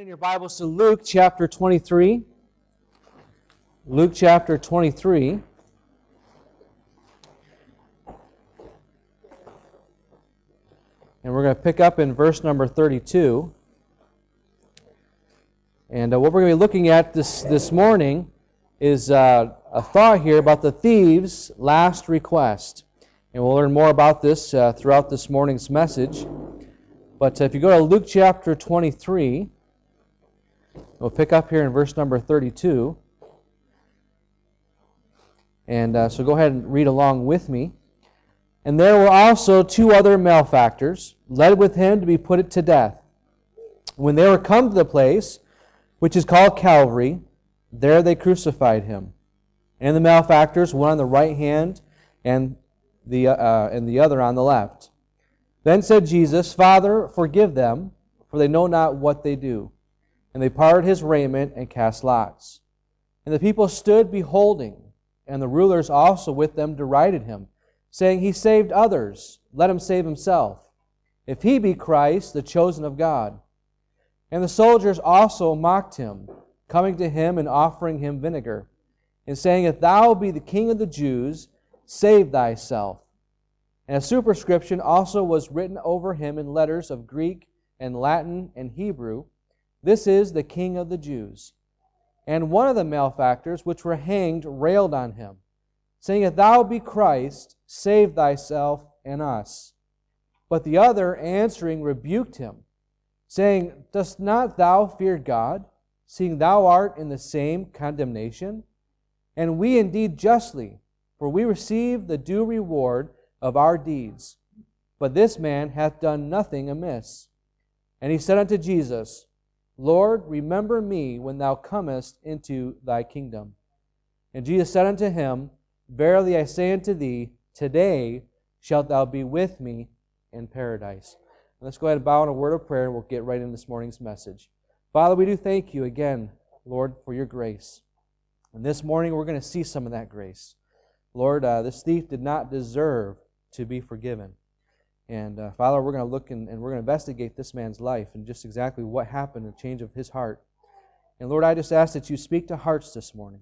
In your Bibles to Luke chapter 23. Luke chapter 23. And we're going to pick up in verse number 32. And uh, what we're going to be looking at this, this morning is uh, a thought here about the thieves' last request. And we'll learn more about this uh, throughout this morning's message. But if you go to Luke chapter 23, we'll pick up here in verse number 32. And uh, so go ahead and read along with me. And there were also two other malefactors, led with him to be put to death. When they were come to the place, which is called Calvary, there they crucified him. And the malefactors, one on the right hand and the, uh, and the other on the left. Then said Jesus, Father, forgive them, for they know not what they do. And they parted his raiment and cast lots. And the people stood beholding, and the rulers also with them derided him saying, He saved others, let him save himself, if he be Christ, the chosen of God. And the soldiers also mocked him, coming to him and offering him vinegar, and saying, If thou be the king of the Jews, save thyself. And a superscription also was written over him in letters of Greek and Latin and Hebrew This is the king of the Jews. And one of the malefactors which were hanged railed on him saying, If thou be Christ, save thyself and us. But the other, answering, rebuked him, saying, Dost not thou fear God, seeing thou art in the same condemnation? And we indeed justly, for we receive the due reward of our deeds. But this man hath done nothing amiss. And he said unto Jesus, Lord, remember me when thou comest into thy kingdom. And Jesus said unto him, Verily I say unto thee, today shalt thou be with me in paradise. let's go ahead and bow in a word of prayer and we'll get right in this morning's message. Father, we do thank you again, Lord, for your grace. And this morning we're going to see some of that grace. Lord, uh, this thief did not deserve to be forgiven. And uh, Father, we're going to look and, and we're going to investigate this man's life and just exactly what happened, the change of his heart. And Lord, I just ask that you speak to hearts this morning.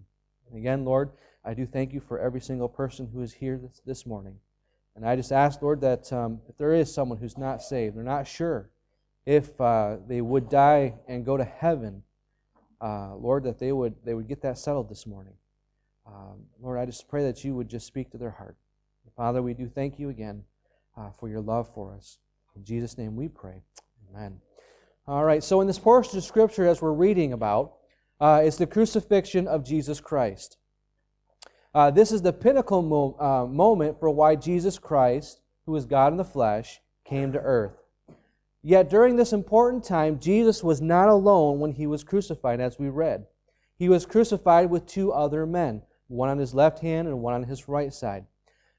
And again, Lord, I do thank you for every single person who is here this, this morning. And I just ask, Lord, that um, if there is someone who's not saved, they're not sure if uh, they would die and go to heaven, uh, Lord, that they would, they would get that settled this morning. Um, Lord, I just pray that you would just speak to their heart. Father, we do thank you again uh, for your love for us. In Jesus' name we pray. Amen. All right, so in this portion of Scripture, as we're reading about, uh, is the crucifixion of Jesus Christ. Uh, this is the pinnacle mo- uh, moment for why Jesus Christ, who is God in the flesh, came to earth. Yet during this important time, Jesus was not alone when he was crucified, as we read. He was crucified with two other men, one on his left hand and one on his right side.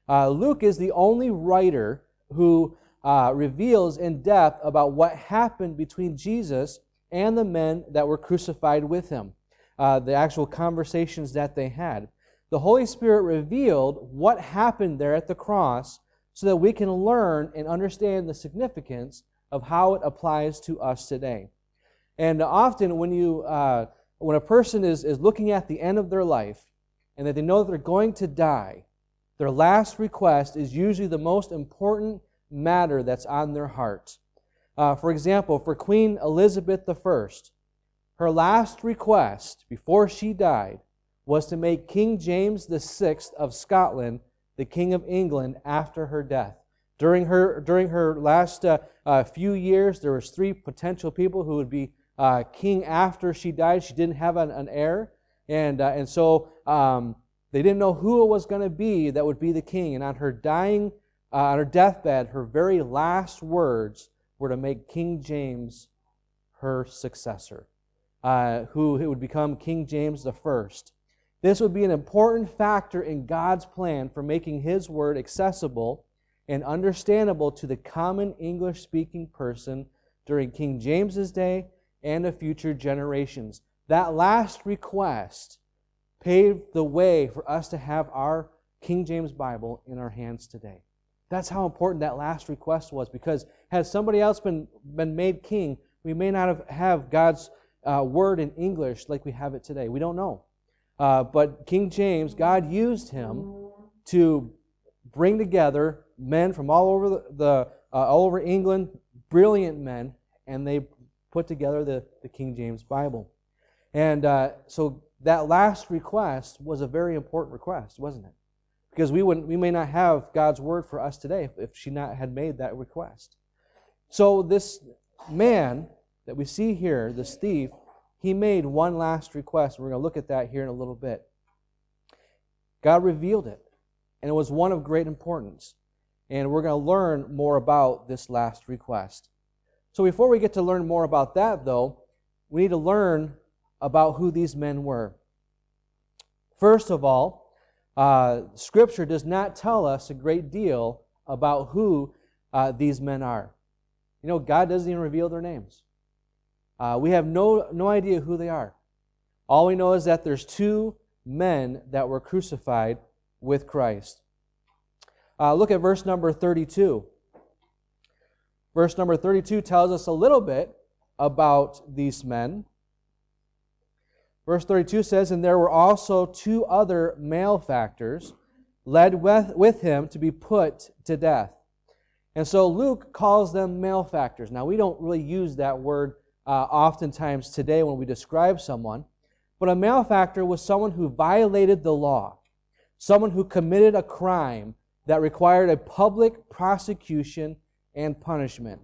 Uh, Luke is the only writer who uh, reveals in depth about what happened between Jesus and the men that were crucified with him, uh, the actual conversations that they had the Holy Spirit revealed what happened there at the cross so that we can learn and understand the significance of how it applies to us today. And often, when, you, uh, when a person is, is looking at the end of their life and that they know that they're going to die, their last request is usually the most important matter that's on their heart. Uh, for example, for Queen Elizabeth I, her last request before she died was to make King James VI of Scotland the King of England after her death. During her, during her last uh, uh, few years, there was three potential people who would be uh, king after she died. She didn't have an, an heir, and, uh, and so um, they didn't know who it was going to be that would be the king. And on her dying, uh, on her deathbed, her very last words were to make King James her successor, uh, who would become King James the First. This would be an important factor in God's plan for making His Word accessible and understandable to the common English speaking person during King James's day and of future generations. That last request paved the way for us to have our King James Bible in our hands today. That's how important that last request was because had somebody else been, been made king, we may not have, have God's uh, word in English like we have it today. We don't know. Uh, but King James, God used him to bring together men from all over the, the uh, all over England, brilliant men, and they put together the, the King James Bible. And uh, so that last request was a very important request, wasn't it? Because we wouldn't, we may not have God's word for us today if, if she not had made that request. So this man that we see here, this thief, he made one last request. We're going to look at that here in a little bit. God revealed it, and it was one of great importance. And we're going to learn more about this last request. So before we get to learn more about that, though, we need to learn about who these men were. First of all, uh, Scripture does not tell us a great deal about who uh, these men are. You know, God doesn't even reveal their names. Uh, we have no, no idea who they are. All we know is that there's two men that were crucified with Christ. Uh, look at verse number 32. Verse number 32 tells us a little bit about these men. Verse 32 says, And there were also two other malefactors led with, with him to be put to death. And so Luke calls them malefactors. Now, we don't really use that word uh, oftentimes today when we describe someone, but a malefactor was someone who violated the law, someone who committed a crime that required a public prosecution and punishment.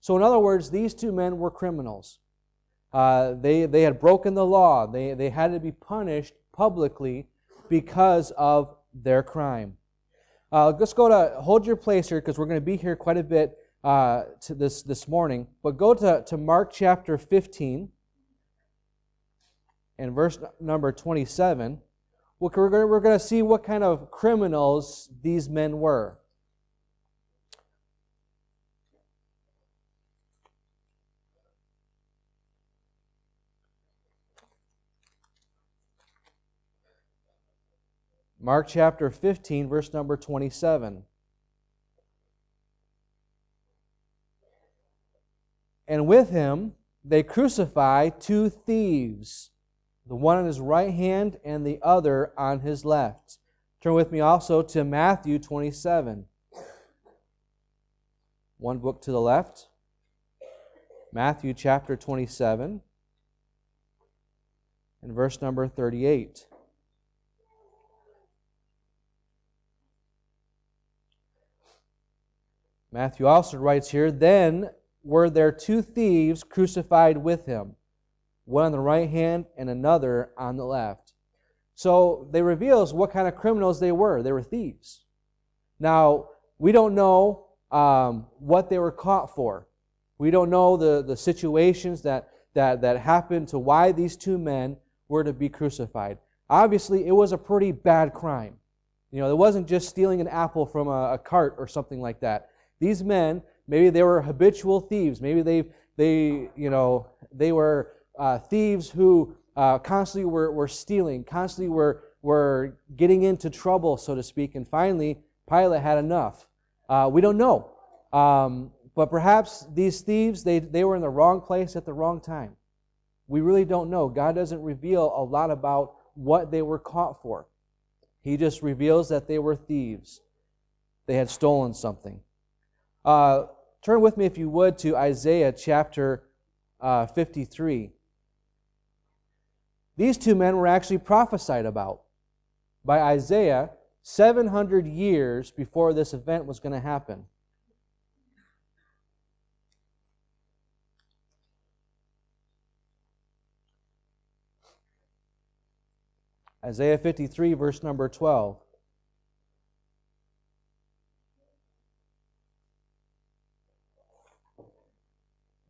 So, in other words, these two men were criminals. Uh, they, they had broken the law, they, they had to be punished publicly because of their crime. Uh, let's go to hold your place here because we're going to be here quite a bit uh, to this, this morning. But go to, to Mark chapter 15 and verse number 27. We're going, we're going to see what kind of criminals these men were. Mark chapter 15, verse number 27. And with him they crucify two thieves, the one on his right hand and the other on his left. Turn with me also to Matthew 27. One book to the left. Matthew chapter 27 and verse number 38. Matthew also writes here, Then were there two thieves crucified with him, one on the right hand and another on the left. So they reveals what kind of criminals they were. They were thieves. Now, we don't know um, what they were caught for. We don't know the, the situations that, that, that happened to why these two men were to be crucified. Obviously, it was a pretty bad crime. You know, it wasn't just stealing an apple from a, a cart or something like that. These men, maybe they were habitual thieves. Maybe they, they you know, they were uh, thieves who uh, constantly were, were stealing, constantly were, were getting into trouble, so to speak. And finally, Pilate had enough. Uh, we don't know. Um, but perhaps these thieves, they, they were in the wrong place at the wrong time. We really don't know. God doesn't reveal a lot about what they were caught for. He just reveals that they were thieves. They had stolen something. Uh, turn with me, if you would, to Isaiah chapter uh, 53. These two men were actually prophesied about by Isaiah 700 years before this event was going to happen. Isaiah 53, verse number 12.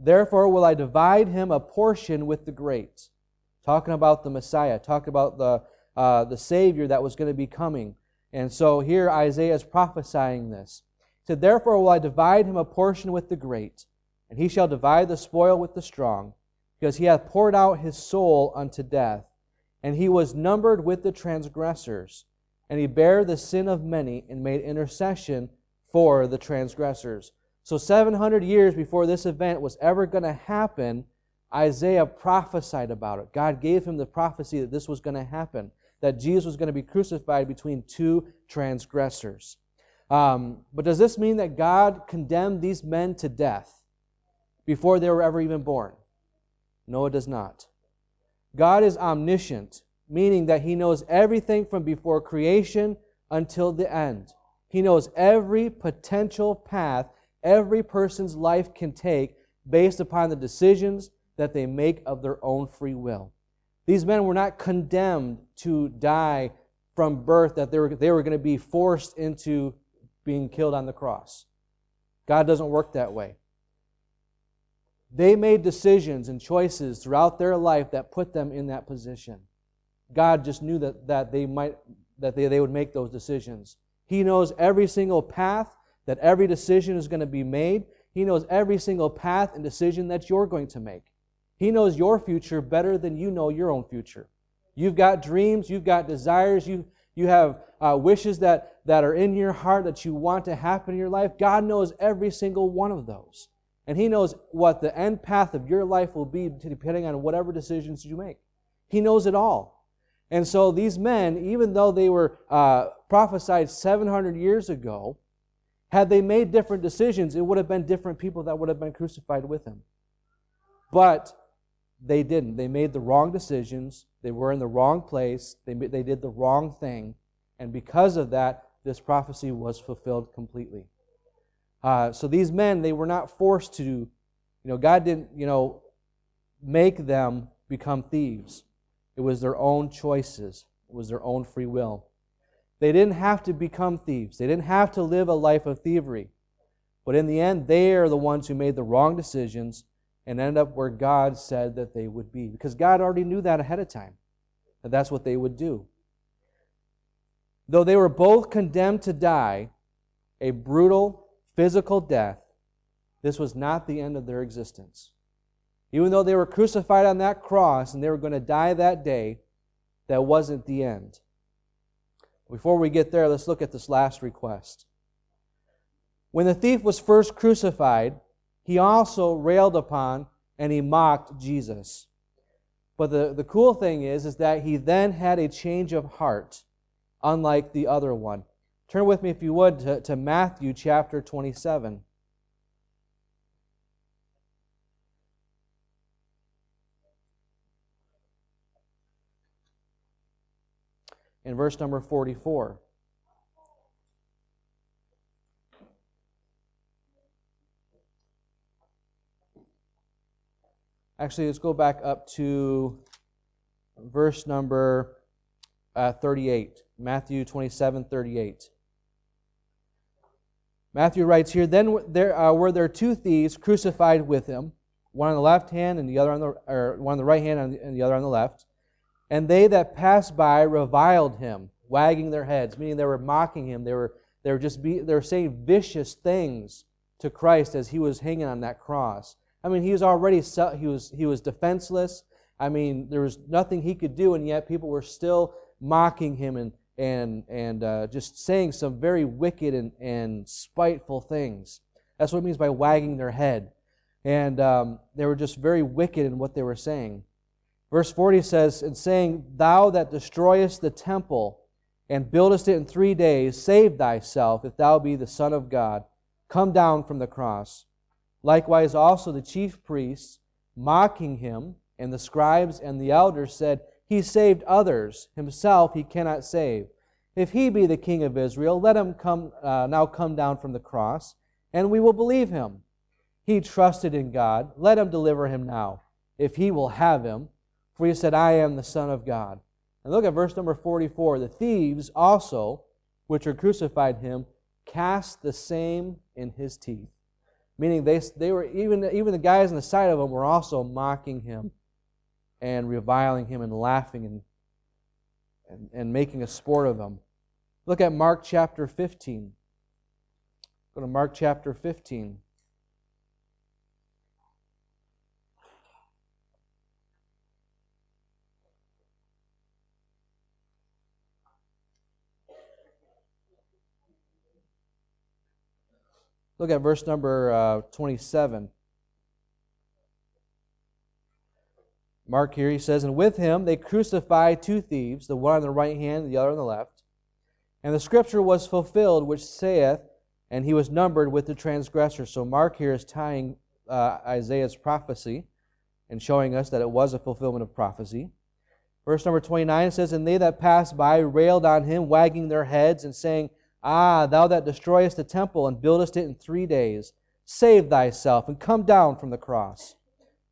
Therefore will I divide him a portion with the great. Talking about the Messiah, talking about the, uh, the Savior that was going to be coming. And so here Isaiah is prophesying this. He said, Therefore will I divide him a portion with the great, and he shall divide the spoil with the strong, because he hath poured out his soul unto death, and he was numbered with the transgressors, and he bare the sin of many, and made intercession for the transgressors. So, 700 years before this event was ever going to happen, Isaiah prophesied about it. God gave him the prophecy that this was going to happen, that Jesus was going to be crucified between two transgressors. Um, but does this mean that God condemned these men to death before they were ever even born? No, it does not. God is omniscient, meaning that He knows everything from before creation until the end. He knows every potential path every person's life can take based upon the decisions that they make of their own free will. These men were not condemned to die from birth, that they were, they were going to be forced into being killed on the cross. God doesn't work that way. They made decisions and choices throughout their life that put them in that position. God just knew that, that they might that they, they would make those decisions. He knows every single path that every decision is going to be made. He knows every single path and decision that you're going to make. He knows your future better than you know your own future. You've got dreams, you've got desires, you, you have uh, wishes that, that are in your heart that you want to happen in your life. God knows every single one of those. And He knows what the end path of your life will be depending on whatever decisions you make. He knows it all. And so these men, even though they were uh, prophesied 700 years ago, had they made different decisions, it would have been different people that would have been crucified with him. But they didn't. They made the wrong decisions. They were in the wrong place. They, they did the wrong thing. And because of that, this prophecy was fulfilled completely. Uh, so these men, they were not forced to, you know, God didn't, you know, make them become thieves. It was their own choices, it was their own free will. They didn't have to become thieves, they didn't have to live a life of thievery. But in the end, they are the ones who made the wrong decisions and ended up where God said that they would be. Because God already knew that ahead of time, that that's what they would do. Though they were both condemned to die a brutal physical death, this was not the end of their existence. Even though they were crucified on that cross and they were going to die that day, that wasn't the end. Before we get there, let's look at this last request. When the thief was first crucified, he also railed upon and he mocked Jesus. But the, the cool thing is, is that he then had a change of heart, unlike the other one. Turn with me, if you would, to, to Matthew chapter 27. In verse number 44. Actually, let's go back up to verse number uh, 38. Matthew 27 38. Matthew writes here Then there uh, were there two thieves crucified with him, one on the left hand and the other on the, or one on the right hand and the, and the other on the left. And they that passed by reviled him, wagging their heads, meaning they were mocking him. They were, they were just be, they were saying vicious things to Christ as he was hanging on that cross. I mean, he was already he was he was defenseless. I mean, there was nothing he could do, and yet people were still mocking him and and and uh, just saying some very wicked and, and spiteful things. That's what it means by wagging their head, and um, they were just very wicked in what they were saying. Verse 40 says, "And saying, Thou that destroyest the temple and buildest it in three days, save thyself, if thou be the Son of God. Come down from the cross." Likewise, also the chief priests, mocking him, and the scribes and the elders said, He saved others, himself he cannot save. If he be the king of Israel, let him come, uh, now come down from the cross, and we will believe him. He trusted in God. Let him deliver him now, if he will have him. For he said, I am the Son of God. And look at verse number 44. The thieves also, which are crucified him, cast the same in his teeth meaning they, they were even, even the guys on the side of him were also mocking him and reviling him and laughing and, and, and making a sport of him. Look at Mark chapter 15. Go to Mark chapter 15. Look at verse number uh, 27. Mark here, he says, And with him they crucified two thieves, the one on the right hand, the other on the left. And the scripture was fulfilled, which saith, And he was numbered with the transgressors. So Mark here is tying uh, Isaiah's prophecy and showing us that it was a fulfillment of prophecy. Verse number 29 says, And they that passed by railed on him, wagging their heads, and saying, Ah, thou that destroyest the temple and buildest it in three days, save thyself and come down from the cross.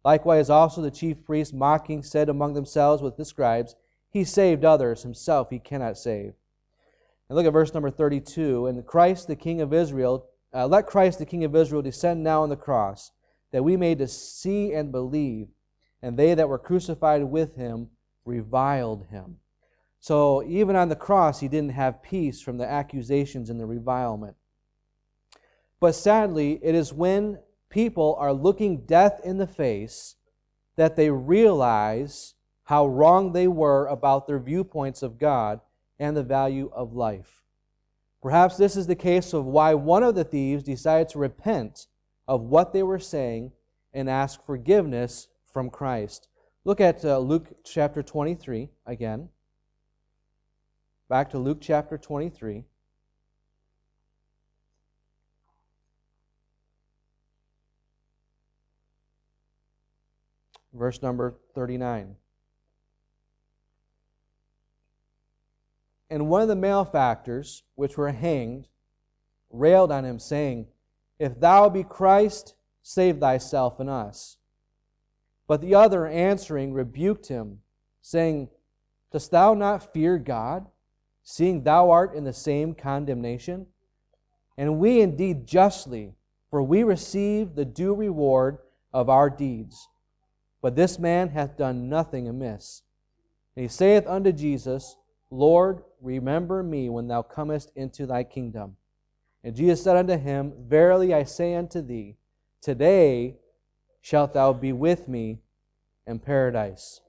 Likewise, also the chief priests, mocking, said among themselves with the scribes, He saved others, himself he cannot save. And look at verse number 32. And Christ, the King of Israel, uh, let Christ, the King of Israel, descend now on the cross, that we may see and believe. And they that were crucified with him reviled him. So even on the cross, he didn't have peace from the accusations and the revilement. But sadly, it is when people are looking death in the face that they realize how wrong they were about their viewpoints of God and the value of life. Perhaps this is the case of why one of the thieves decided to repent of what they were saying and ask forgiveness from Christ. Look at uh, Luke chapter 23 again. Back to Luke chapter 23. verse number 39. And one of the malefactors, which were hanged, railed on him, saying, If thou be Christ, save thyself and us. But the other answering rebuked him, saying, Dost thou not fear God, seeing thou art in the same condemnation? And we indeed justly, for we receive the due reward of our deeds. But this man hath done nothing amiss. And he saith unto Jesus, Lord, remember me when thou comest into thy kingdom. And Jesus said unto him, Verily I say unto thee, today shalt thou be with me in paradise.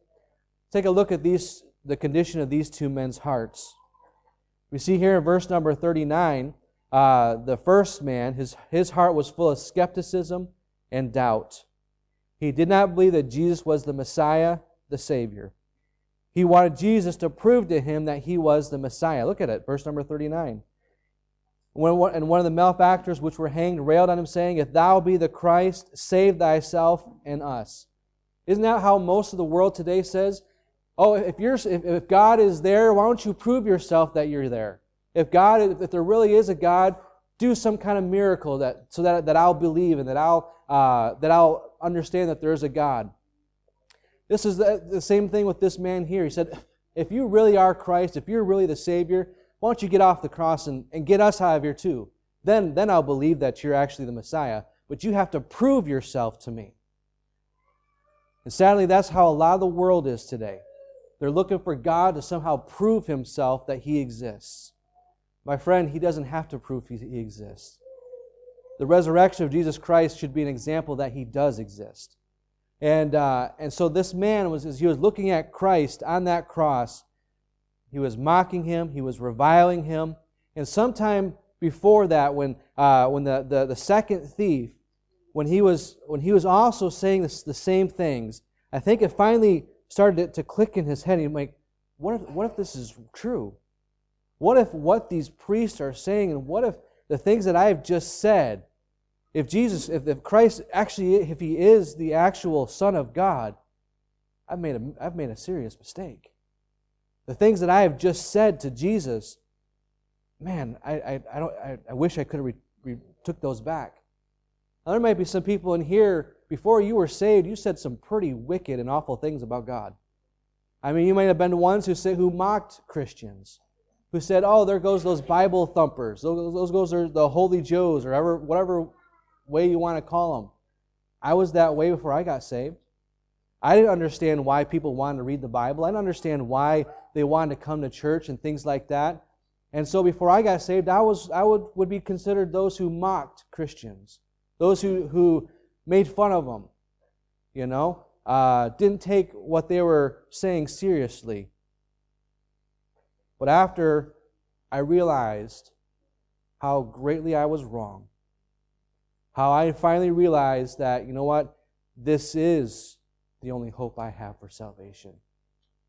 Take a look at these, the condition of these two men's hearts. We see here in verse number 39, uh, the first man, his, his heart was full of skepticism and doubt. He did not believe that Jesus was the Messiah, the Savior. He wanted Jesus to prove to him that he was the Messiah. Look at it, verse number 39. When, and one of the malefactors which were hanged railed on him, saying, If thou be the Christ, save thyself and us. Isn't that how most of the world today says? Oh, if, you're, if, if God is there, why don't you prove yourself that you're there? If God, if there really is a God, do some kind of miracle that, so that, that I'll believe and that I'll, uh, that I'll understand that there is a God. This is the, the same thing with this man here. He said, If you really are Christ, if you're really the Savior, why don't you get off the cross and, and get us out of here too? Then, then I'll believe that you're actually the Messiah. But you have to prove yourself to me. And sadly, that's how a lot of the world is today. They're looking for God to somehow prove himself that he exists. My friend, he doesn't have to prove he exists. The resurrection of Jesus Christ should be an example that he does exist. And, uh, and so this man was, as he was looking at Christ on that cross, he was mocking him, he was reviling him. And sometime before that, when, uh, when the, the, the second thief, when he was, when he was also saying this, the same things, I think it finally started to, click in his head. He's like, what if, what if this is true? What if what these priests are saying, and what if the things that I have just said, if Jesus, if, if Christ actually, if he is the actual Son of God, I've made a, I've made a serious mistake. The things that I have just said to Jesus, man, I, I, I don't, I, I, wish I could have re, re, took those back. Now, there might be some people in here, before you were saved, you said some pretty wicked and awful things about God. I mean, you might have been the ones who, say, who mocked Christians who said, "Oh, there goes those Bible thumpers. Those, those goes are the Holy Joes, or whatever, whatever way you want to call them." I was that way before I got saved. I didn't understand why people wanted to read the Bible. I didn't understand why they wanted to come to church and things like that. And so before I got saved, I was I would, would be considered those who mocked Christians, those who, who made fun of them, you know, uh, didn't take what they were saying seriously. But after I realized how greatly I was wrong, how I finally realized that, you know what, this is the only hope I have for salvation.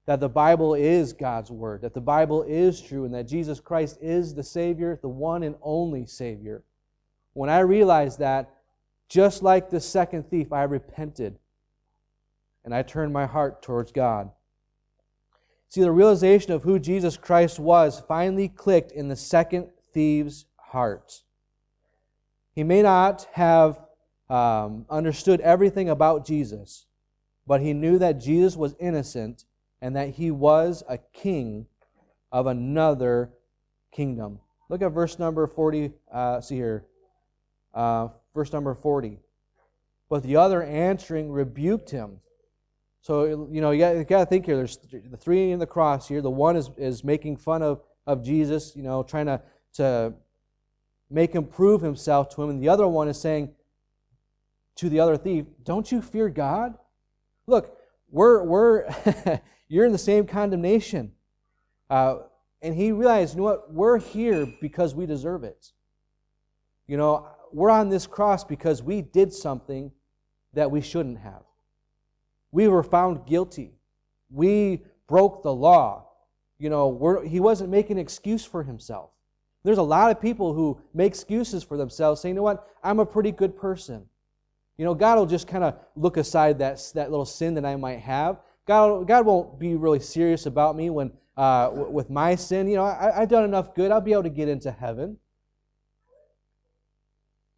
That the Bible is God's Word, that the Bible is true, and that Jesus Christ is the Savior, the one and only Savior. When I realized that, just like the second thief, I repented and I turned my heart towards God. See, the realization of who Jesus Christ was finally clicked in the second thief's heart. He may not have um, understood everything about Jesus, but he knew that Jesus was innocent and that he was a king of another kingdom. Look at verse number 40. Uh, see here. Uh, verse number 40. But the other answering rebuked him. So, you know, you got, to think here. There's the three in the cross here. The one is, is making fun of, of Jesus, you know, trying to, to make him prove himself to him. And the other one is saying to the other thief, Don't you fear God? Look, we're, we're you're in the same condemnation. Uh, and he realized, you know what? We're here because we deserve it. You know, we're on this cross because we did something that we shouldn't have. We were found guilty. We broke the law. You know, he wasn't making an excuse for himself. There's a lot of people who make excuses for themselves, saying, you know what, I'm a pretty good person. You know, God will just kind of look aside that, that little sin that I might have. God, God won't be really serious about me when uh, with my sin. You know, I, I've done enough good. I'll be able to get into heaven.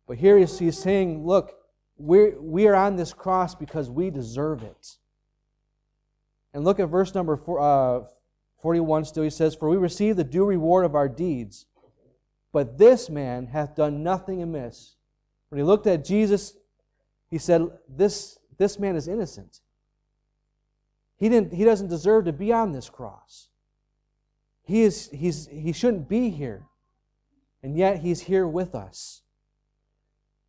But here he's, saying, look, we're, we are on this cross because we deserve it. And look at verse number four, uh, 41 still. He says, For we receive the due reward of our deeds. But this man hath done nothing amiss. When he looked at Jesus, he said, This, this man is innocent. He, didn't, he doesn't deserve to be on this cross. He, is, he's, he shouldn't be here. And yet he's here with us.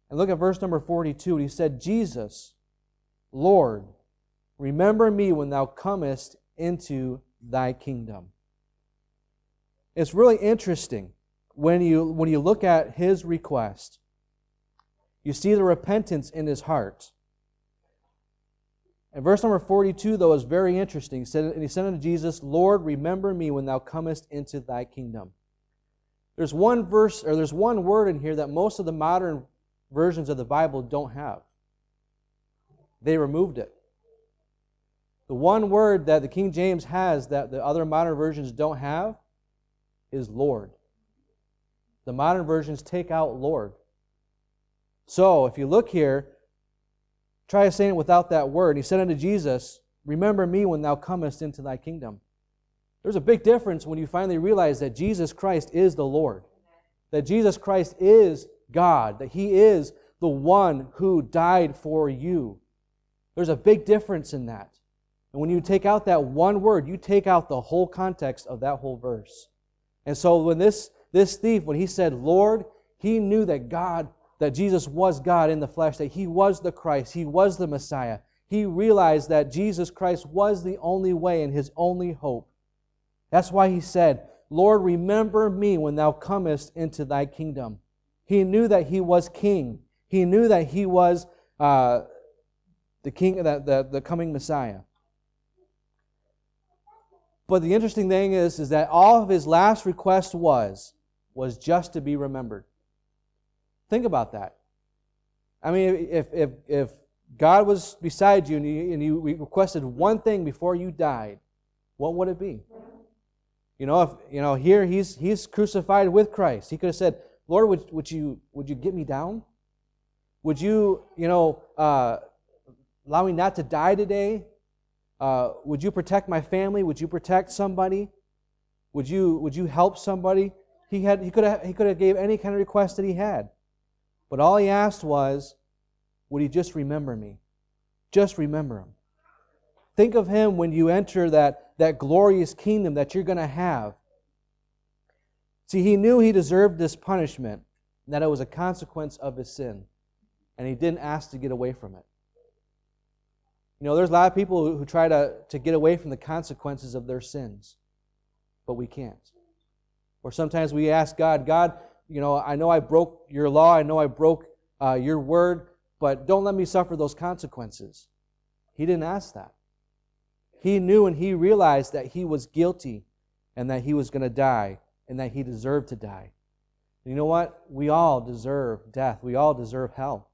And look at verse number 42. He said, Jesus, Lord, remember me when thou comest into thy kingdom. It's really interesting when you, when you look at his request. You see the repentance in his heart. And verse number 42, though, is very interesting. He said, and he said unto Jesus, Lord, remember me when thou comest into thy kingdom. There's one verse, or there's one word in here that most of the modern versions of the Bible don't have. They removed it. The one word that the King James has that the other modern versions don't have is Lord. The modern versions take out Lord. So if you look here, try saying it without that word. He said unto Jesus, Remember me when thou comest into thy kingdom. There's a big difference when you finally realize that Jesus Christ is the Lord, that Jesus Christ is God, that He is the one who died for you. There's a big difference in that. And when you take out that one word, you take out the whole context of that whole verse. And so when this, this thief, when he said, Lord, he knew that God, that Jesus was God in the flesh, that he was the Christ, he was the Messiah. He realized that Jesus Christ was the only way and his only hope. That's why he said, Lord, remember me when thou comest into thy kingdom. He knew that he was king. He knew that he was uh, the king, the, the, the coming Messiah. But the interesting thing is, is that all of his last request was, was just to be remembered. Think about that. I mean, if, if, if God was beside you and you, and you requested one thing before you died, what would it be? You know, if you know, here he's he's crucified with Christ. He could have said, Lord, would, would, you, would you get me down? Would you, you know, uh, allow me not to die today? Uh, would you protect my family? Would you protect somebody? Would you, would you help somebody? He, had, he, could have, he could have gave any kind of request that he had. But all he asked was, would he just remember me? Just remember him. Think of him when you enter that, that glorious kingdom that you're going to have. See, he knew he deserved this punishment, that it was a consequence of his sin, and he didn't ask to get away from it. You know, there's a lot of people who, try to, to get away from the consequences of their sins, but we can't. Or sometimes we ask God, God, you know, I know I broke your law, I know I broke uh, your word, but don't let me suffer those consequences. He didn't ask that. He knew and he realized that he was guilty and that he was going to die and that he deserved to die. You know what? We all deserve death. We all deserve hell.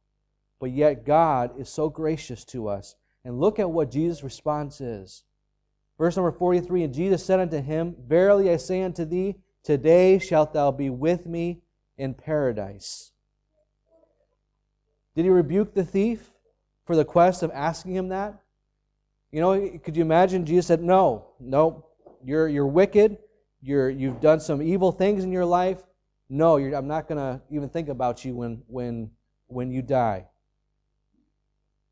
But yet God is so gracious to us. And look at what Jesus' response is. Verse number 43 And Jesus said unto him, Verily I say unto thee, today shalt thou be with me in paradise. Did he rebuke the thief for the quest of asking him that? You know, could you imagine Jesus said, No, no, you're, you're wicked. You're, you've done some evil things in your life. No, I'm not going to even think about you when, when, when you die.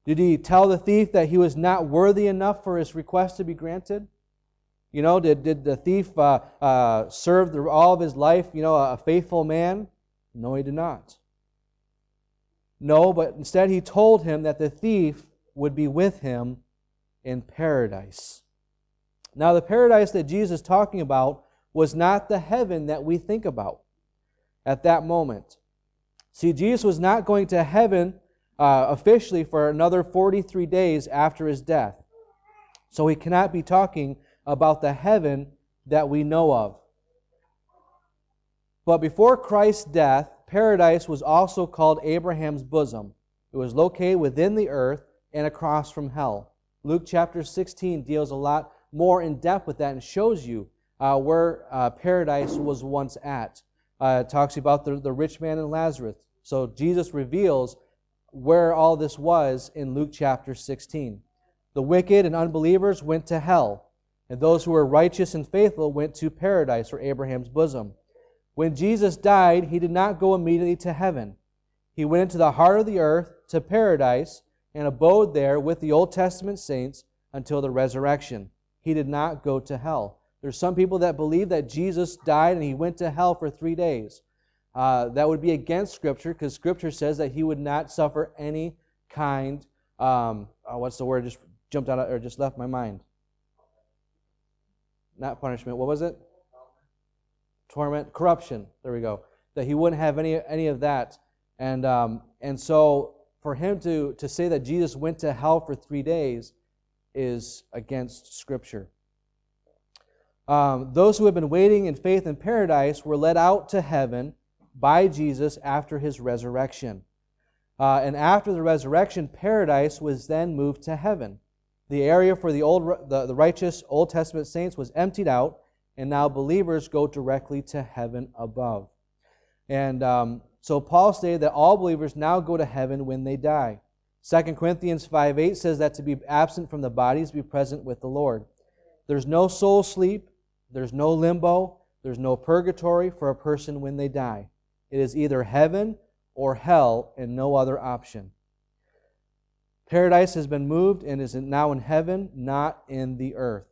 Did he tell the thief that he was not worthy enough for his request to be granted? You know, did, did the thief uh, uh, serve the, all of his life, you know, a, a faithful man? No, he did not. No, but instead he told him that the thief would be with him in paradise. Now, the paradise that Jesus is talking about was not the heaven that we think about at that moment. See, Jesus was not going to heaven uh, officially for another 43 days after his death. So he cannot be talking about the heaven that we know of. But before Christ's death, paradise was also called Abraham's bosom. It was located within the earth and across from hell. Luke chapter 16 deals a lot more in depth with that and shows you uh, where uh, paradise was once at. Uh, it talks about the, the rich man and Lazarus. So Jesus reveals where all this was in Luke chapter 16. The wicked and unbelievers went to hell, and those who were righteous and faithful went to paradise or Abraham's bosom. When Jesus died, he did not go immediately to heaven. He went into the heart of the earth, to paradise, and abode there with the Old Testament saints until the resurrection. He did not go to hell. There's some people that believe that Jesus died and he went to hell for three days. Uh, that would be against Scripture because Scripture says that he would not suffer any kind. Um, oh, what's the word? Just jumped out of, or just left my mind. Not punishment. What was it? Torment, corruption. There we go. That he wouldn't have any any of that, and um, and so for him to to say that Jesus went to hell for three days is against Scripture. Um, those who had been waiting in faith in paradise were led out to heaven by Jesus after his resurrection. Uh, and after the resurrection, paradise was then moved to heaven. The area for the, old, the, the righteous Old Testament saints was emptied out, and now believers go directly to heaven above. And um, so Paul stated that all believers now go to heaven when they die. 2 Corinthians 5 8 says that to be absent from the body is to be present with the Lord. There's no soul sleep, there's no limbo, there's no purgatory for a person when they die. It is either heaven or hell and no other option. Paradise has been moved and is now in heaven, not in the earth.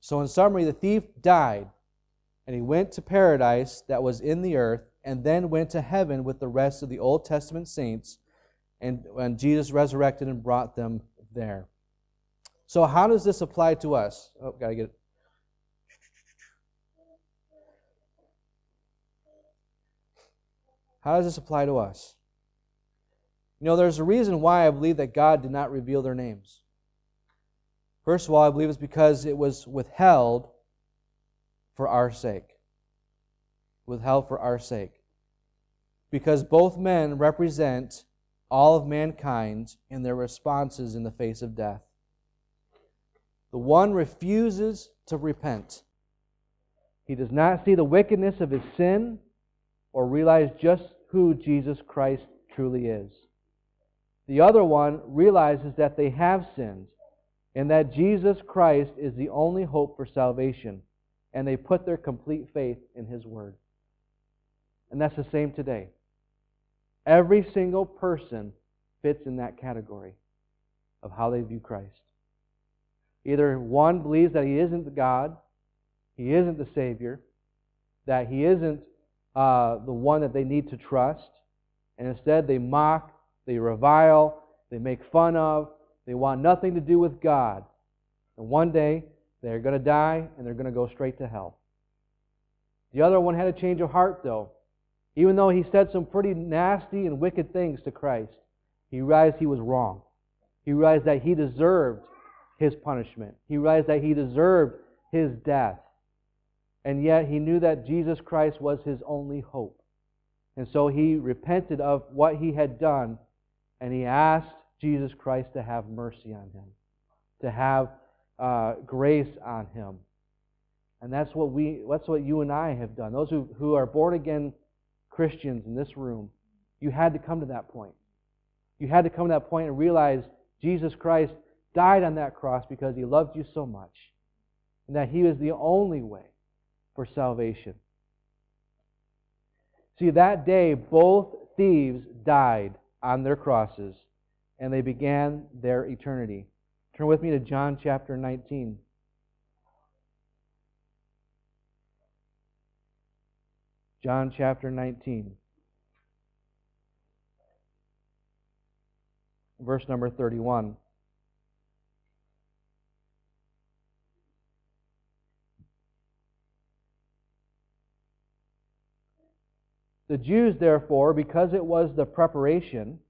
So, in summary, the thief died and he went to paradise that was in the earth and then went to heaven with the rest of the Old Testament saints and, and Jesus resurrected and brought them there. So, how does this apply to us? Oh, gotta get How does this apply to us? You know, there's a reason why I believe that God did not reveal their names. First of all, I believe it's because it was withheld for our sake. Withheld for our sake. Because both men represent all of mankind in their responses in the face of death. The one refuses to repent. He does not see the wickedness of his sin or realize just who Jesus Christ truly is. The other one realizes that they have sinned and that Jesus Christ is the only hope for salvation, and they put their complete faith in His Word. And that's the same today. Every single person fits in that category of how they view Christ. Either one believes that He isn't God, He isn't the Savior, that He isn't uh, the one that they need to trust, and instead they mock, they revile, they make fun of, they want nothing to do with God. And one day they're going to die and they're going to go straight to hell. The other one had a change of heart, though. Even though he said some pretty nasty and wicked things to Christ, he realized he was wrong. He realized that he deserved his punishment. He realized that he deserved his death. And yet he knew that Jesus Christ was his only hope. And so he repented of what he had done and he asked Jesus Christ to have mercy on him, to have uh, grace on him. And that's what we that's what you and I have done. Those who, who are born again Christians in this room, you had to come to that point. You had to come to that point and realize Jesus Christ died on that cross because he loved you so much. And that he was the only way for salvation. See, that day both thieves died on their crosses and they began their eternity. Turn with me to John chapter 19. John chapter 19. Verse number 31. The Jews, therefore, because it was the preparation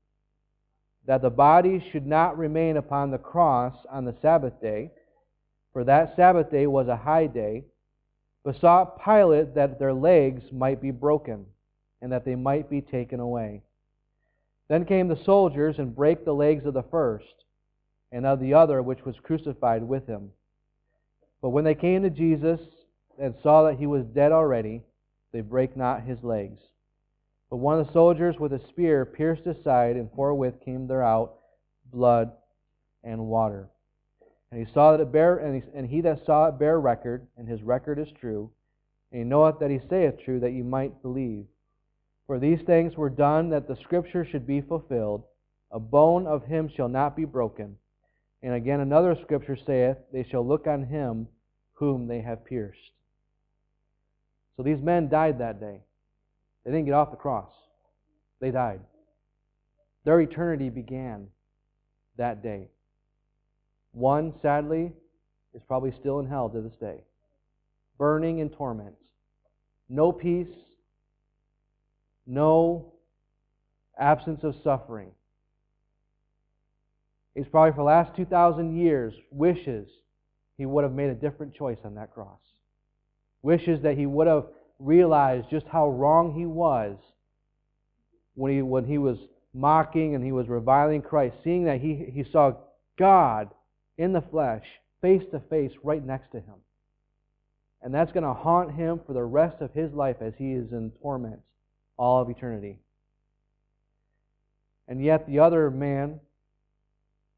that the bodies should not remain upon the cross on the Sabbath day, for that Sabbath day was a high day, besought Pilate that their legs might be broken, and that they might be taken away. Then came the soldiers and brake the legs of the first, and of the other which was crucified with him. But when they came to Jesus and saw that he was dead already, they brake not his legs. But one of the soldiers with a spear pierced his side, and forthwith came there out blood and water. And he saw that it bare, and he, and he that saw it bear record, and his record is true. And he knoweth that he saith true, that you might believe. For these things were done that the scripture should be fulfilled. A bone of him shall not be broken. And again another scripture saith, They shall look on him whom they have pierced. So these men died that day. They didn't get off the cross. They died. Their eternity began that day. One, sadly, is probably still in hell to this day, burning in torment. No peace, no absence of suffering. He's probably for the last 2,000 years wishes he would have made a different choice on that cross. Wishes that he would have realized just how wrong he was when he, when he was mocking and he was reviling Christ, seeing that he, he saw God in the flesh, face to face, right next to him. And that's going to haunt him for the rest of his life as he is in torment all of eternity. And yet the other man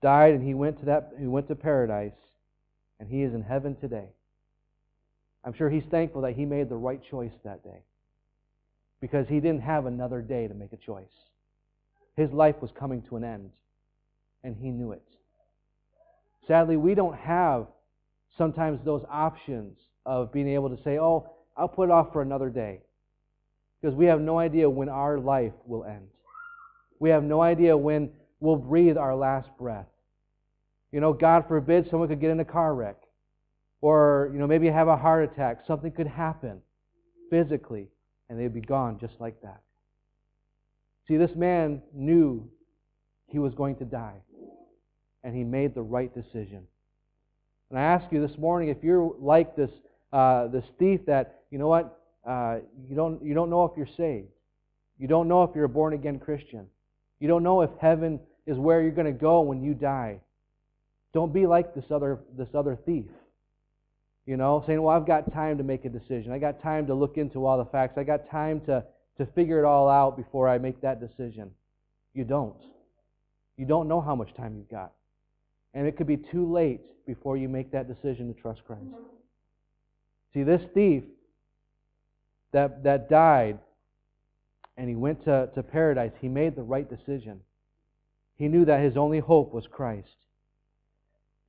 died and he went to that he went to paradise and he is in heaven today. I'm sure he's thankful that he made the right choice that day because he didn't have another day to make a choice. His life was coming to an end, and he knew it. Sadly, we don't have sometimes those options of being able to say, oh, I'll put it off for another day. Because we have no idea when our life will end. We have no idea when we'll breathe our last breath. You know, God forbid someone could get in a car wreck or you know maybe have a heart attack something could happen physically and they'd be gone just like that. See this man knew he was going to die and he made the right decision. And i ask you this morning if you're like this uh, this thief that you know what uh, you don't you don't know if you're saved. You don't know if you're a born again christian. You don't know if heaven is where you're going to go when you die. Don't be like this other this other thief you know, saying, well, I've got time to make a decision. I got time to look into all the facts. I got time to, to figure it all out before I make that decision. You don't. You don't know how much time you've got. And it could be too late before you make that decision to trust Christ. See, this thief that, that died and he went to, to paradise, he made the right decision. He knew that his only hope was Christ.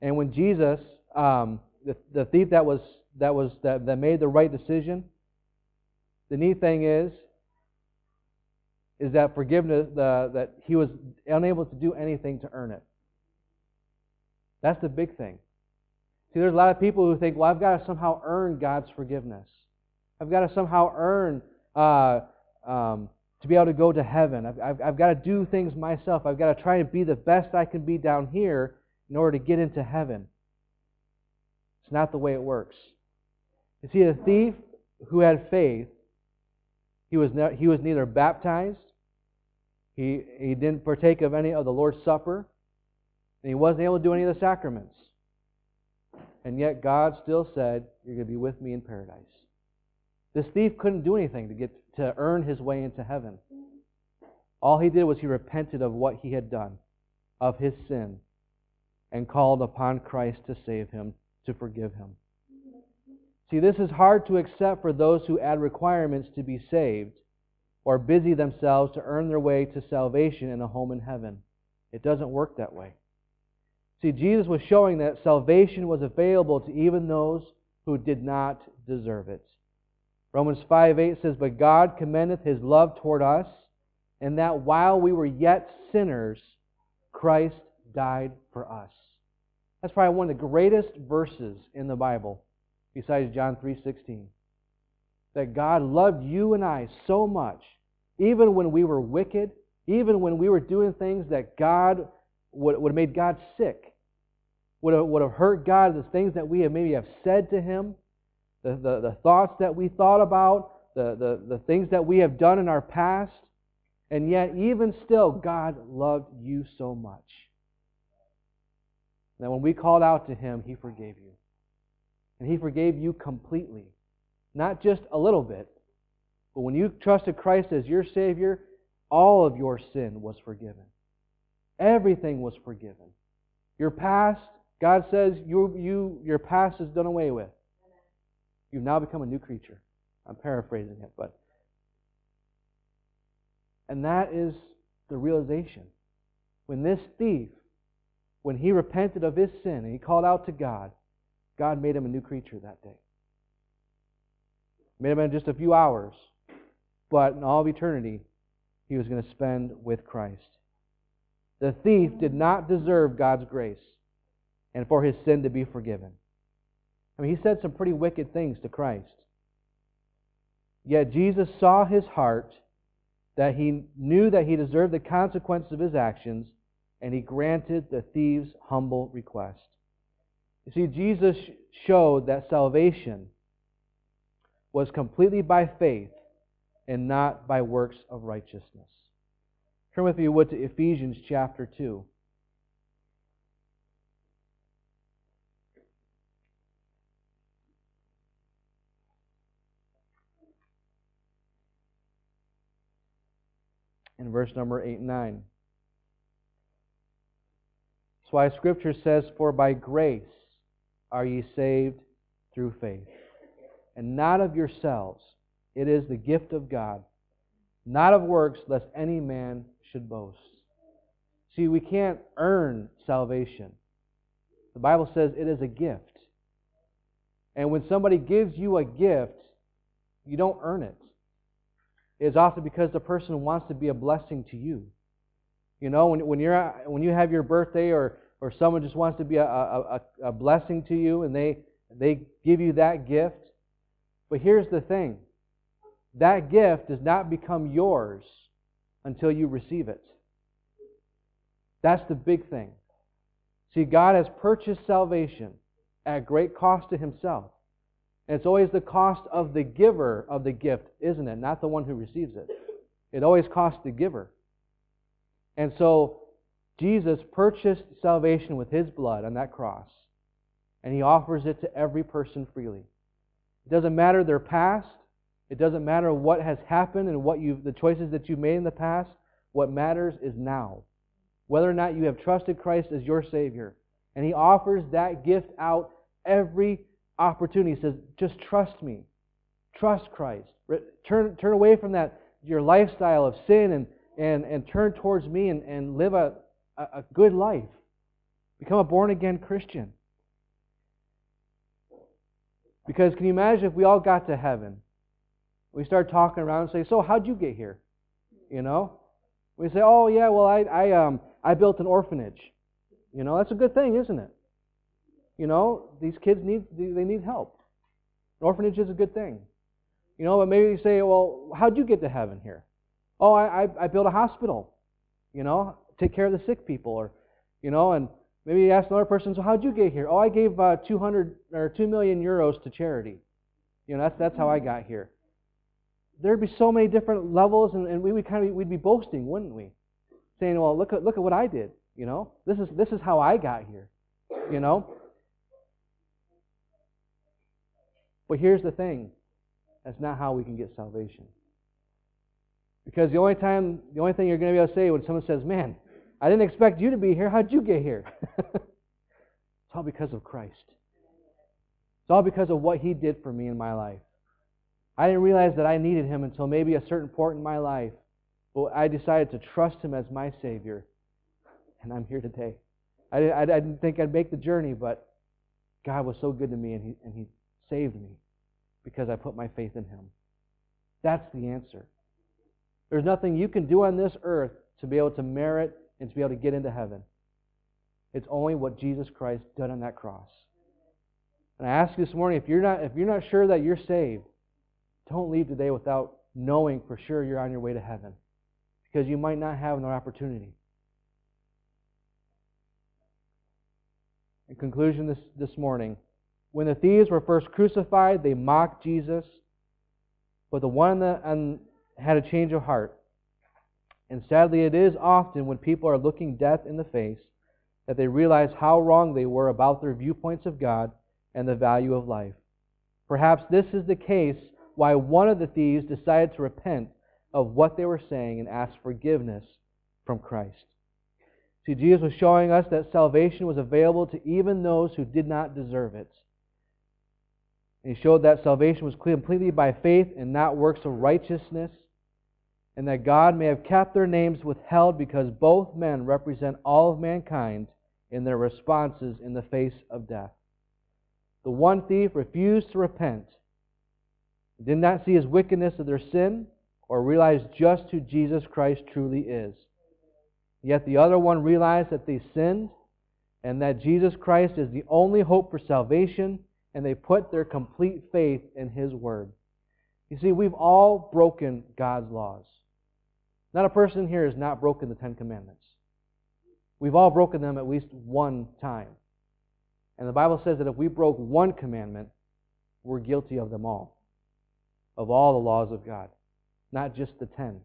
And when Jesus um, the, the thief that was that was that, that made the right decision. The neat thing is, is that forgiveness that he was unable to do anything to earn it. That's the big thing. See, there's a lot of people who think, well, I've got to somehow earn God's forgiveness. I've got to somehow earn uh, um, to be able to go to heaven. I've, I've, I've got to do things myself. I've got to try and be the best I can be down here in order to get into heaven. It's not the way it works. You see, the thief who had faith, he was, ne- he was neither baptized, he, he didn't partake of any of the Lord's Supper, and he wasn't able to do any of the sacraments. And yet God still said, You're going to be with me in paradise. This thief couldn't do anything to get to earn his way into heaven. All he did was he repented of what he had done, of his sin, and called upon Christ to save him, to forgive him. See, this is hard to accept for those who add requirements to be saved or busy themselves to earn their way to salvation and a home in heaven. It doesn't work that way. See, Jesus was showing that salvation was available to even those who did not deserve it. Romans 5 8 says, But God commendeth his love toward us, and that while we were yet sinners, Christ died for us. That's probably one of the greatest verses in the Bible, besides John 3:16. That God loved you and I so much, even when we were wicked, even when we were doing things that God would, would have made God sick, would have, would have hurt God, the things that we have maybe have said to Him, the, the, the thoughts that we thought about, the, the, the things that we have done in our past, and yet even still, God loved you so much that when we called out to Him, He forgave you. And He forgave you completely. Not just a little bit, but when you trusted Christ as your Savior, all of your sin was forgiven. Everything was forgiven. Your past, God says you, you, your past is done away with. You've now become a new creature. I'm paraphrasing it, but. And that is the realization. When this thief when he repented of his sin and he called out to God, God made him a new creature that day. Made him in just a few hours, but in all of eternity, he was going to spend with Christ. The thief did not deserve God's grace and for his sin to be forgiven. I mean, he said some pretty wicked things to Christ. Yet Jesus saw his heart, that he knew that he deserved the consequences of his actions, and he granted the thief's humble request. You see, Jesus showed that salvation was completely by faith and not by works of righteousness. Turn with me, would, to Ephesians chapter 2. In verse number 8 and 9. That's why Scripture says, For by grace are ye saved through faith, and not of yourselves. It is the gift of God, not of works, lest any man should boast. See, we can't earn salvation. The Bible says it is a gift. And when somebody gives you a gift, you don't earn it. It's often because the person wants to be a blessing to you. You know, when, when, you're, when you have your birthday or, or someone just wants to be a, a, a blessing to you and they, they give you that gift. But here's the thing that gift does not become yours until you receive it. That's the big thing. See, God has purchased salvation at great cost to himself. And it's always the cost of the giver of the gift, isn't it? Not the one who receives it. It always costs the giver. And so Jesus purchased salvation with his blood on that cross, and he offers it to every person freely. It doesn't matter their past, it doesn't matter what has happened and what you've, the choices that you've made in the past. What matters is now. Whether or not you have trusted Christ as your Savior. And he offers that gift out every opportunity. He says, just trust me. Trust Christ. Turn, turn away from that, your lifestyle of sin and and, and turn towards me and, and live a, a good life. Become a born again Christian. Because can you imagine if we all got to heaven? We start talking around and say, So, how'd you get here? You know? We say, Oh, yeah, well, I, I, um, I built an orphanage. You know, that's a good thing, isn't it? You know, these kids need, they need help. An orphanage is a good thing. You know, but maybe you say, Well, how'd you get to heaven here? Oh, I, I, I built a hospital, you know, take care of the sick people, or, you know, and Maybe you ask another person, so how'd you get here? Oh, I gave uh, 200 or 2 million euros to charity. You know, that's, that's how I got here. There'd be so many different levels, and, and we would kind of we'd be boasting, wouldn't we? Saying, well, look at, look at what I did. You know, this is, this is how I got here. You know? But here's the thing that's not how we can get salvation. Because the only time, the only thing you're going to be able to say when someone says, Man, I didn't expect you to be here. How'd you get here? it's all because of Christ. It's all because of what He did for me in my life. I didn't realize that I needed Him until maybe a certain point in my life. But I decided to trust Him as my Savior. And I'm here today. I didn't, I didn't think I'd make the journey, but God was so good to me and He, and he saved me because I put my faith in Him. That's the answer. There's nothing you can do on this earth to be able to merit and to be able to get into heaven. It's only what Jesus Christ did on that cross. And I ask you this morning, if you're not if you're not sure that you're saved, don't leave today without knowing for sure you're on your way to heaven. Because you might not have another opportunity. In conclusion this, this morning, when the thieves were first crucified, they mocked Jesus, but the one that had a change of heart. And sadly, it is often when people are looking death in the face that they realize how wrong they were about their viewpoints of God and the value of life. Perhaps this is the case why one of the thieves decided to repent of what they were saying and ask forgiveness from Christ. See, Jesus was showing us that salvation was available to even those who did not deserve it. He showed that salvation was completely by faith and not works of righteousness and that God may have kept their names withheld because both men represent all of mankind in their responses in the face of death. The one thief refused to repent, did not see his wickedness of their sin, or realize just who Jesus Christ truly is. Yet the other one realized that they sinned and that Jesus Christ is the only hope for salvation, and they put their complete faith in his word. You see, we've all broken God's laws. Not a person here has not broken the Ten Commandments. We've all broken them at least one time. And the Bible says that if we broke one commandment, we're guilty of them all, of all the laws of God, not just the ten.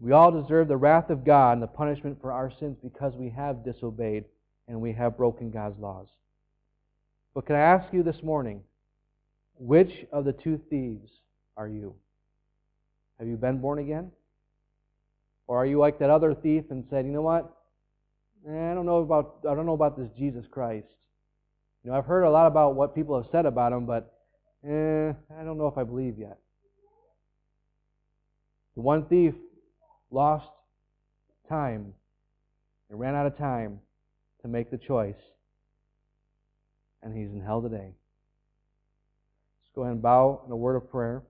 We all deserve the wrath of God and the punishment for our sins because we have disobeyed and we have broken God's laws. But can I ask you this morning, which of the two thieves are you? Have you been born again? Or are you like that other thief and said, you know what? Eh, I don't know about I don't know about this Jesus Christ. You know, I've heard a lot about what people have said about him, but eh, I don't know if I believe yet. The one thief lost time and ran out of time to make the choice. And he's in hell today. Let's go ahead and bow in a word of prayer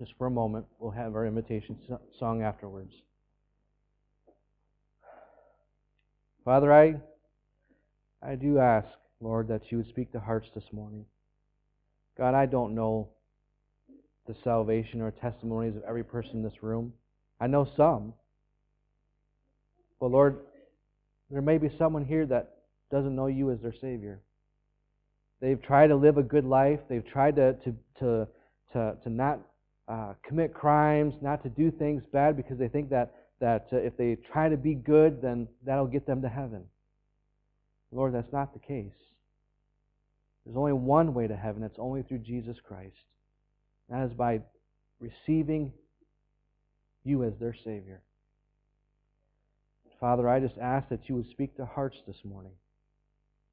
just for a moment. We'll have our invitation song afterwards. Father, I, I do ask, Lord, that you would speak to hearts this morning. God, I don't know the salvation or testimonies of every person in this room. I know some. But Lord, there may be someone here that doesn't know you as their Savior. They've tried to live a good life. They've tried to, to, to, to, to not uh, commit crimes, not to do things bad because they think that, that uh, if they try to be good, then that'll get them to heaven. Lord, that's not the case. There's only one way to heaven. It's only through Jesus Christ. That is by receiving you as their Savior. Father, I just ask that you would speak to hearts this morning.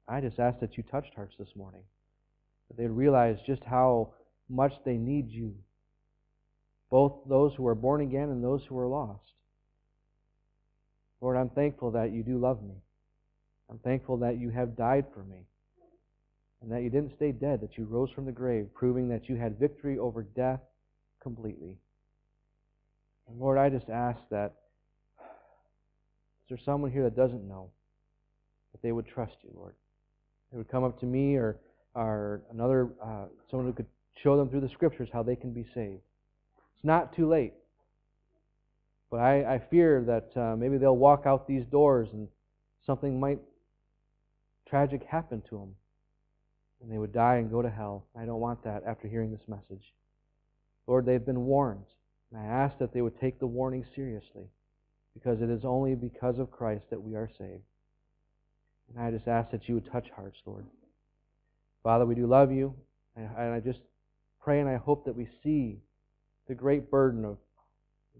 I just ask that you touched hearts this morning. That they'd realize just how much they need you both those who are born again and those who are lost. Lord, I'm thankful that you do love me. I'm thankful that you have died for me and that you didn't stay dead, that you rose from the grave, proving that you had victory over death completely. And Lord, I just ask that there someone here that doesn't know, that they would trust you, Lord. They would come up to me or, or another, uh, someone who could show them through the scriptures how they can be saved. It's not too late. But I, I fear that uh, maybe they'll walk out these doors and something might tragic happen to them. And they would die and go to hell. I don't want that after hearing this message. Lord, they've been warned. And I ask that they would take the warning seriously because it is only because of Christ that we are saved. And I just ask that you would touch hearts, Lord. Father, we do love you. And I just pray and I hope that we see the great burden of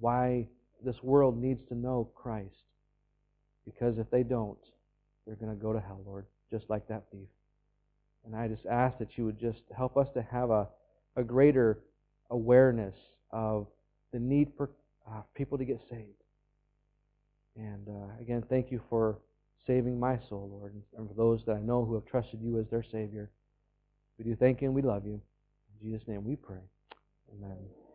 why this world needs to know Christ. Because if they don't, they're going to go to hell, Lord, just like that thief. And I just ask that you would just help us to have a, a greater awareness of the need for uh, people to get saved. And uh, again, thank you for saving my soul, Lord, and for those that I know who have trusted you as their Savior. We do thank you and we love you. In Jesus' name we pray. Amen.